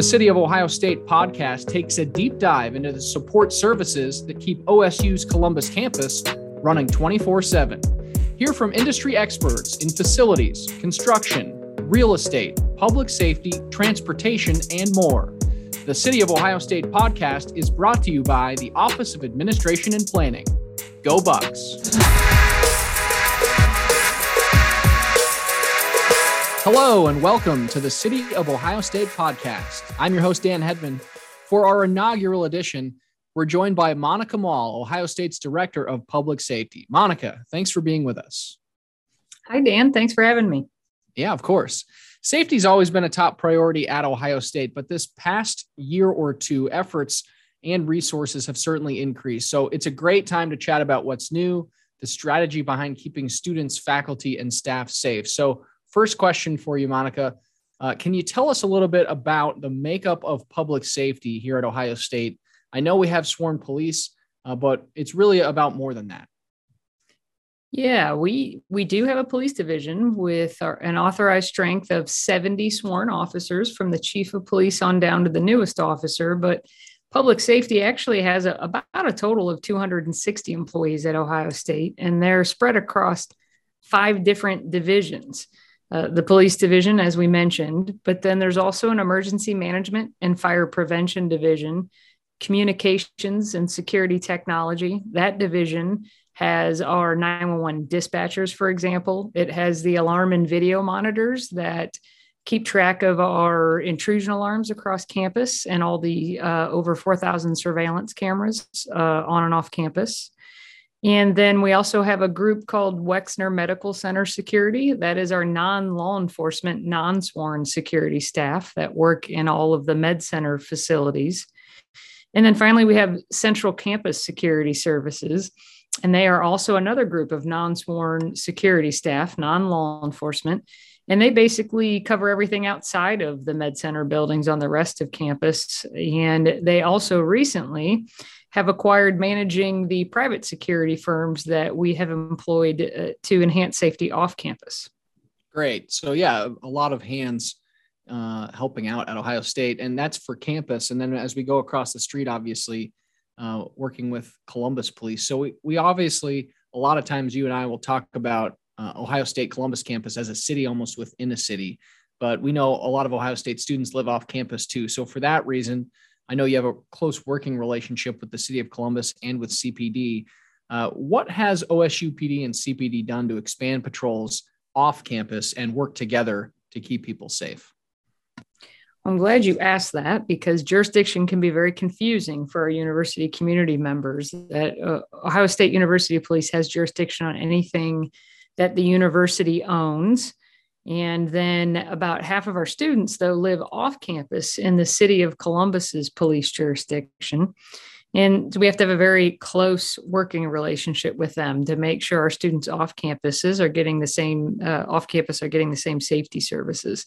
The City of Ohio State podcast takes a deep dive into the support services that keep OSU's Columbus campus running 24 7. Hear from industry experts in facilities, construction, real estate, public safety, transportation, and more. The City of Ohio State podcast is brought to you by the Office of Administration and Planning. Go Bucks! Hello, and welcome to the City of Ohio State podcast. I'm your host, Dan Hedman. For our inaugural edition, we're joined by Monica Moll, Ohio State's Director of Public Safety. Monica, thanks for being with us. Hi, Dan. Thanks for having me. Yeah, of course. Safety's always been a top priority at Ohio State, but this past year or two, efforts and resources have certainly increased. So it's a great time to chat about what's new, the strategy behind keeping students, faculty, and staff safe. So First question for you, Monica. Uh, can you tell us a little bit about the makeup of public safety here at Ohio State? I know we have sworn police, uh, but it's really about more than that. Yeah, we we do have a police division with our, an authorized strength of 70 sworn officers from the chief of police on down to the newest officer, but public safety actually has a, about a total of 260 employees at Ohio State and they're spread across five different divisions. Uh, the police division, as we mentioned, but then there's also an emergency management and fire prevention division, communications and security technology. That division has our 911 dispatchers, for example. It has the alarm and video monitors that keep track of our intrusion alarms across campus and all the uh, over 4,000 surveillance cameras uh, on and off campus. And then we also have a group called Wexner Medical Center Security. That is our non law enforcement, non sworn security staff that work in all of the med center facilities. And then finally, we have Central Campus Security Services. And they are also another group of non sworn security staff, non law enforcement. And they basically cover everything outside of the med center buildings on the rest of campus. And they also recently have acquired managing the private security firms that we have employed uh, to enhance safety off campus. Great. So, yeah, a lot of hands uh, helping out at Ohio State, and that's for campus. And then as we go across the street, obviously, uh, working with Columbus Police. So, we, we obviously, a lot of times you and I will talk about uh, Ohio State Columbus campus as a city almost within a city. But we know a lot of Ohio State students live off campus too. So, for that reason, I know you have a close working relationship with the city of Columbus and with CPD. Uh, what has OSUPD and CPD done to expand patrols off campus and work together to keep people safe? I'm glad you asked that because jurisdiction can be very confusing for our university community members. That uh, Ohio State University Police has jurisdiction on anything that the university owns. And then about half of our students, though, live off campus in the city of Columbus's police jurisdiction. And we have to have a very close working relationship with them to make sure our students off campuses are getting the same, uh, off campus are getting the same safety services.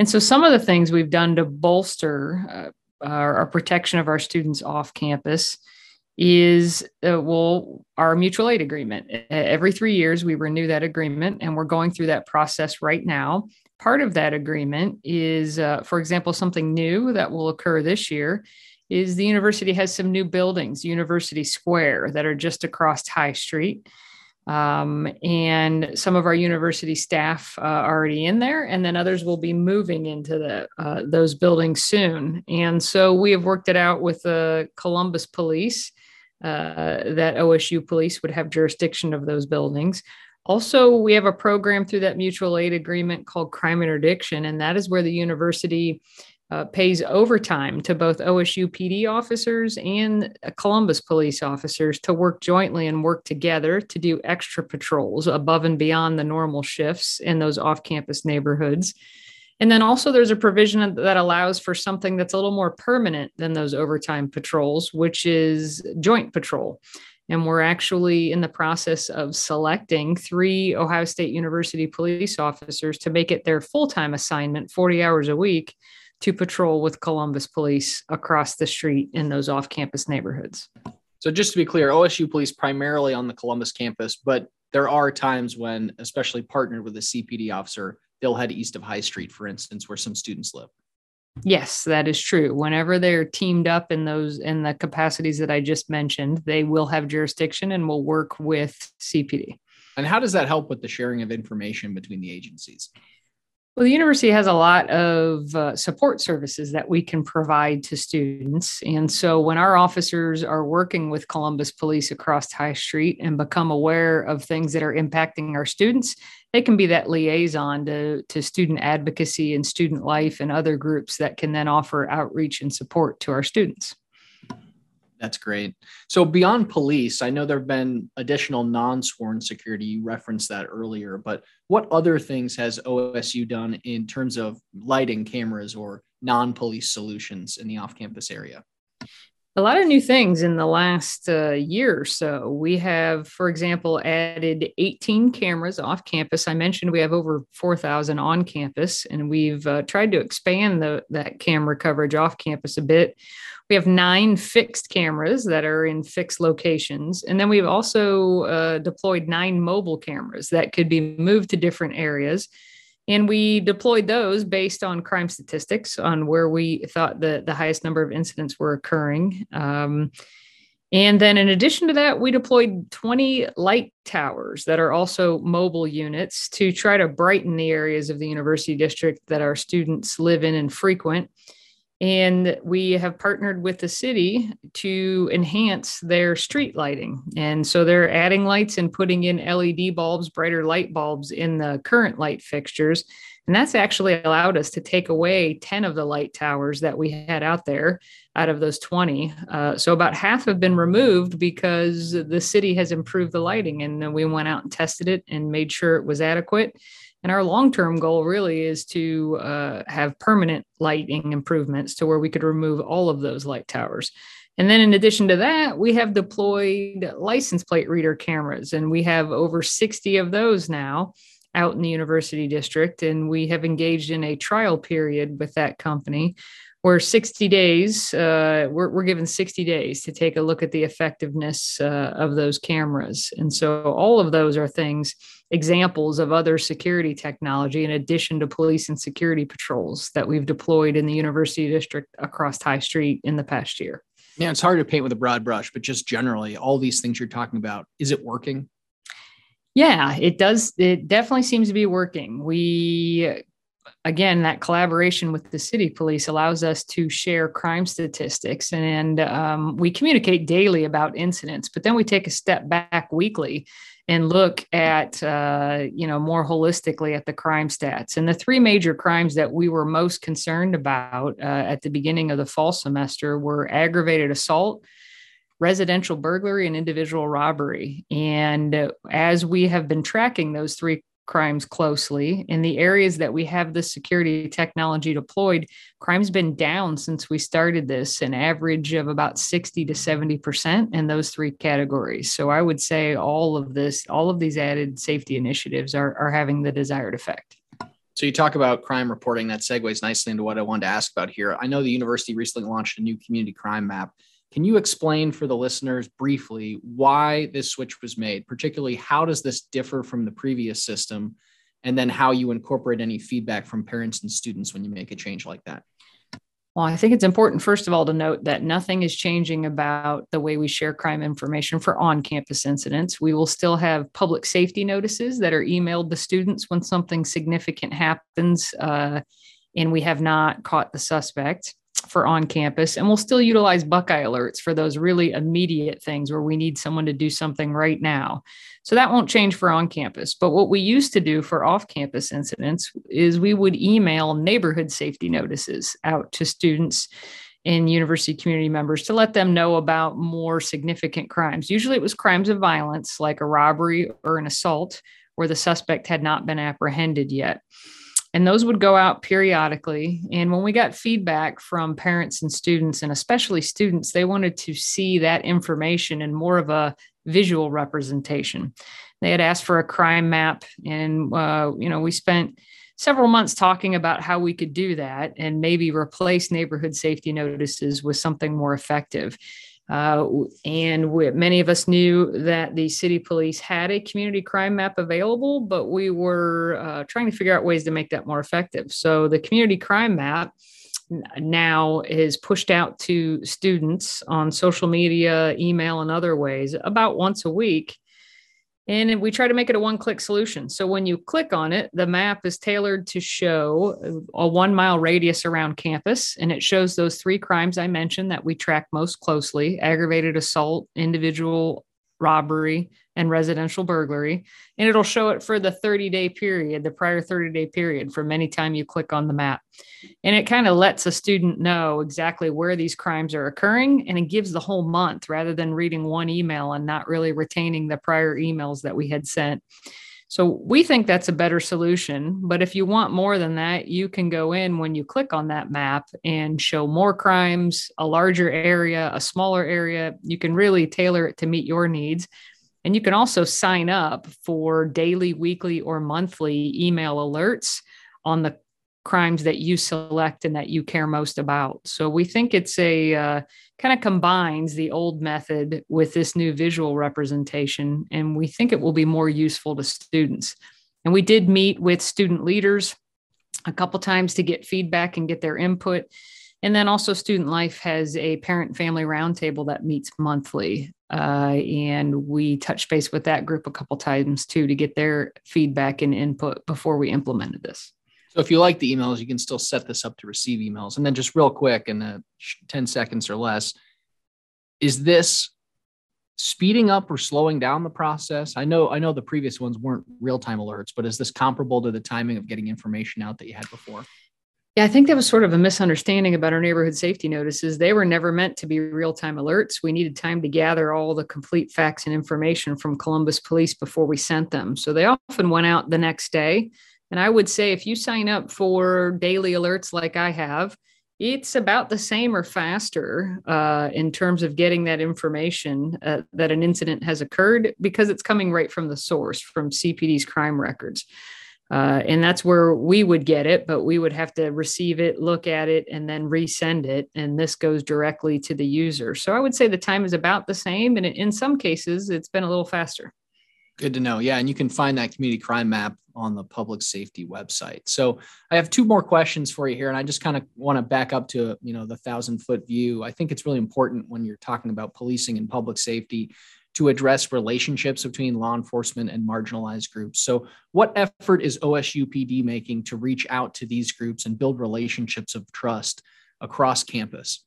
And so some of the things we've done to bolster uh, our, our protection of our students off campus is uh, well our mutual aid agreement. Every three years we renew that agreement and we're going through that process right now. Part of that agreement is uh, for example something new that will occur this year is the university has some new buildings university square that are just across high street. Um, and some of our university staff uh, already in there, and then others will be moving into the, uh, those buildings soon. And so we have worked it out with the Columbus Police uh, that OSU police would have jurisdiction of those buildings. Also, we have a program through that mutual aid agreement called crime interdiction, and that is where the university uh, pays overtime to both OSU PD officers and Columbus police officers to work jointly and work together to do extra patrols above and beyond the normal shifts in those off campus neighborhoods and then also there's a provision that allows for something that's a little more permanent than those overtime patrols, which is joint patrol. And we're actually in the process of selecting three Ohio State University police officers to make it their full time assignment, 40 hours a week, to patrol with Columbus police across the street in those off campus neighborhoods. So, just to be clear, OSU police primarily on the Columbus campus, but there are times when, especially partnered with a CPD officer, they'll head east of High Street, for instance, where some students live. Yes, that is true. Whenever they're teamed up in those in the capacities that I just mentioned, they will have jurisdiction and will work with CPD. And how does that help with the sharing of information between the agencies? Well, the university has a lot of uh, support services that we can provide to students. And so when our officers are working with Columbus Police across High Street and become aware of things that are impacting our students, they can be that liaison to, to student advocacy and student life and other groups that can then offer outreach and support to our students. That's great. So beyond police, I know there have been additional non-sworn security. You referenced that earlier, but what other things has OSU done in terms of lighting cameras or non-police solutions in the off-campus area? A lot of new things in the last uh, year or so. We have, for example, added 18 cameras off campus. I mentioned we have over 4,000 on campus, and we've uh, tried to expand the, that camera coverage off campus a bit. We have nine fixed cameras that are in fixed locations. And then we've also uh, deployed nine mobile cameras that could be moved to different areas. And we deployed those based on crime statistics on where we thought the, the highest number of incidents were occurring. Um, and then, in addition to that, we deployed 20 light towers that are also mobile units to try to brighten the areas of the university district that our students live in and frequent. And we have partnered with the city to enhance their street lighting. And so they're adding lights and putting in LED bulbs, brighter light bulbs in the current light fixtures. And that's actually allowed us to take away 10 of the light towers that we had out there out of those 20. Uh, so about half have been removed because the city has improved the lighting. And we went out and tested it and made sure it was adequate. And our long term goal really is to uh, have permanent lighting improvements to where we could remove all of those light towers. And then, in addition to that, we have deployed license plate reader cameras, and we have over 60 of those now out in the university district. And we have engaged in a trial period with that company where 60 days, uh, we're, we're given 60 days to take a look at the effectiveness uh, of those cameras. And so all of those are things, examples of other security technology in addition to police and security patrols that we've deployed in the university district across High Street in the past year. Yeah, it's hard to paint with a broad brush, but just generally, all these things you're talking about, is it working? Yeah, it does. It definitely seems to be working. We again, that collaboration with the city police allows us to share crime statistics and um, we communicate daily about incidents, but then we take a step back weekly and look at, uh, you know, more holistically at the crime stats. And the three major crimes that we were most concerned about uh, at the beginning of the fall semester were aggravated assault, residential burglary and individual robbery. And as we have been tracking those three crimes closely. In the areas that we have the security technology deployed, crime's been down since we started this, an average of about 60 to 70% in those three categories. So I would say all of this, all of these added safety initiatives are, are having the desired effect. So you talk about crime reporting that segues nicely into what I wanted to ask about here. I know the university recently launched a new community crime map. Can you explain for the listeners briefly why this switch was made? Particularly, how does this differ from the previous system? And then how you incorporate any feedback from parents and students when you make a change like that? Well, I think it's important, first of all, to note that nothing is changing about the way we share crime information for on campus incidents. We will still have public safety notices that are emailed to students when something significant happens uh, and we have not caught the suspect for on campus. And we'll still utilize Buckeye alerts for those really immediate things where we need someone to do something right now. So that won't change for on campus. But what we used to do for off campus incidents is we would email neighborhood safety notices out to students and university community members to let them know about more significant crimes. Usually it was crimes of violence like a robbery or an assault where the suspect had not been apprehended yet and those would go out periodically. And when we got feedback from parents and students and especially students they wanted to see that information in more of a visual representation. They had asked for a crime map and uh, you know we spent several months talking about how we could do that and maybe replace neighborhood safety notices with something more effective uh, and we, many of us knew that the city police had a community crime map available, but we were uh, trying to figure out ways to make that more effective. So the community crime map now is pushed out to students on social media, email, and other ways about once a week. And we try to make it a one click solution. So when you click on it, the map is tailored to show uh, a one mile radius around campus. And it shows those three crimes I mentioned that we track most closely aggravated assault, individual robbery, and residential burglary. And it'll show it for the 30 day period, the prior 30 day period from any time you click on the map. And it kind of lets a student know exactly where these crimes are occurring. And it gives the whole month rather than reading one email and not really retaining the prior emails that we had sent. So we think that's a better solution. But if you want more than that, you can go in when you click on that map and show more crimes, a larger area, a smaller area. You can really tailor it to meet your needs. And you can also sign up for daily, weekly, or monthly email alerts on the crimes that you select and that you care most about. So we think it's a uh, kind of combines the old method with this new visual representation, and we think it will be more useful to students. And we did meet with student leaders a couple times to get feedback and get their input. And then also, Student Life has a parent family roundtable that meets monthly. Uh, and we touch base with that group a couple times too to get their feedback and input before we implemented this. So if you like the emails, you can still set this up to receive emails. And then just real quick in the 10 seconds or less, is this speeding up or slowing down the process? I know I know the previous ones weren't real-time alerts, but is this comparable to the timing of getting information out that you had before? Yeah, I think that was sort of a misunderstanding about our neighborhood safety notices. They were never meant to be real time alerts. We needed time to gather all the complete facts and information from Columbus Police before we sent them. So they often went out the next day. And I would say if you sign up for daily alerts like I have, it's about the same or faster uh, in terms of getting that information uh, that an incident has occurred because it's coming right from the source, from CPD's crime records. Uh, and that's where we would get it, but we would have to receive it, look at it, and then resend it. And this goes directly to the user. So I would say the time is about the same. And in some cases, it's been a little faster. Good to know. Yeah. And you can find that community crime map on the public safety website. So I have two more questions for you here. And I just kind of want to back up to, you know, the thousand foot view. I think it's really important when you're talking about policing and public safety to address relationships between law enforcement and marginalized groups. So, what effort is OSUPD making to reach out to these groups and build relationships of trust across campus?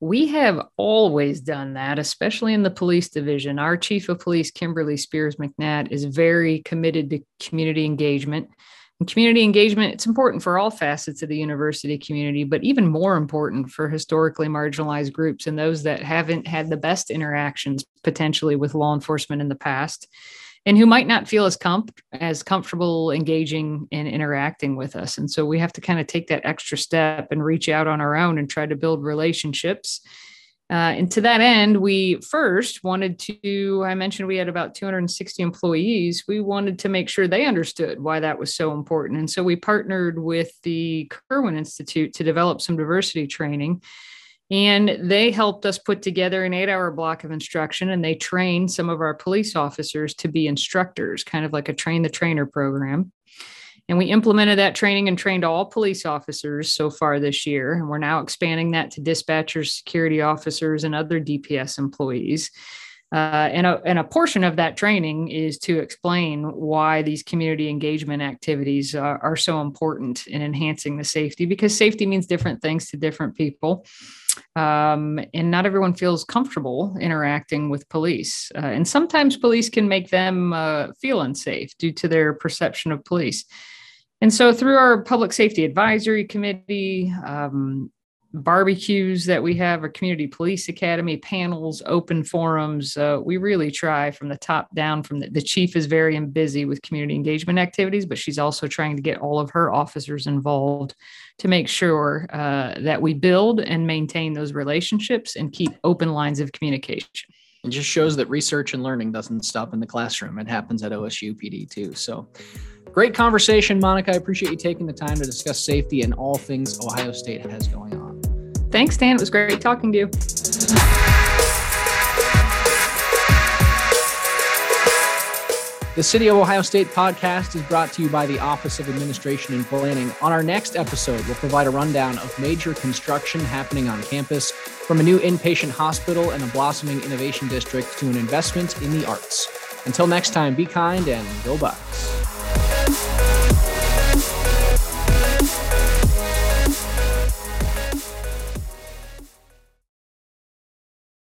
We have always done that, especially in the police division. Our chief of police, Kimberly Spears McNatt, is very committed to community engagement. And community engagement, it's important for all facets of the university community, but even more important for historically marginalized groups and those that haven't had the best interactions potentially with law enforcement in the past and who might not feel as com- as comfortable engaging and interacting with us. And so we have to kind of take that extra step and reach out on our own and try to build relationships uh, and to that end, we first wanted to, I mentioned we had about 260 employees. We wanted to make sure they understood why that was so important. And so we partnered with the Kirwan Institute to develop some diversity training. And they helped us put together an eight hour block of instruction and they trained some of our police officers to be instructors, kind of like a train the trainer program. And we implemented that training and trained all police officers so far this year. And we're now expanding that to dispatchers, security officers, and other DPS employees. Uh, and, a, and a portion of that training is to explain why these community engagement activities are, are so important in enhancing the safety because safety means different things to different people. Um, and not everyone feels comfortable interacting with police. Uh, and sometimes police can make them uh, feel unsafe due to their perception of police. And so, through our public safety advisory committee, um, barbecues that we have, our community police academy panels, open forums, uh, we really try from the top down. From the, the chief is very busy with community engagement activities, but she's also trying to get all of her officers involved to make sure uh, that we build and maintain those relationships and keep open lines of communication. It just shows that research and learning doesn't stop in the classroom. It happens at OSU PD too. So great conversation, Monica. I appreciate you taking the time to discuss safety and all things Ohio State has going on. Thanks, Dan. It was great talking to you. The City of Ohio State podcast is brought to you by the Office of Administration and Planning. On our next episode, we'll provide a rundown of major construction happening on campus, from a new inpatient hospital and a blossoming innovation district to an investment in the arts. Until next time, be kind and go Bucks.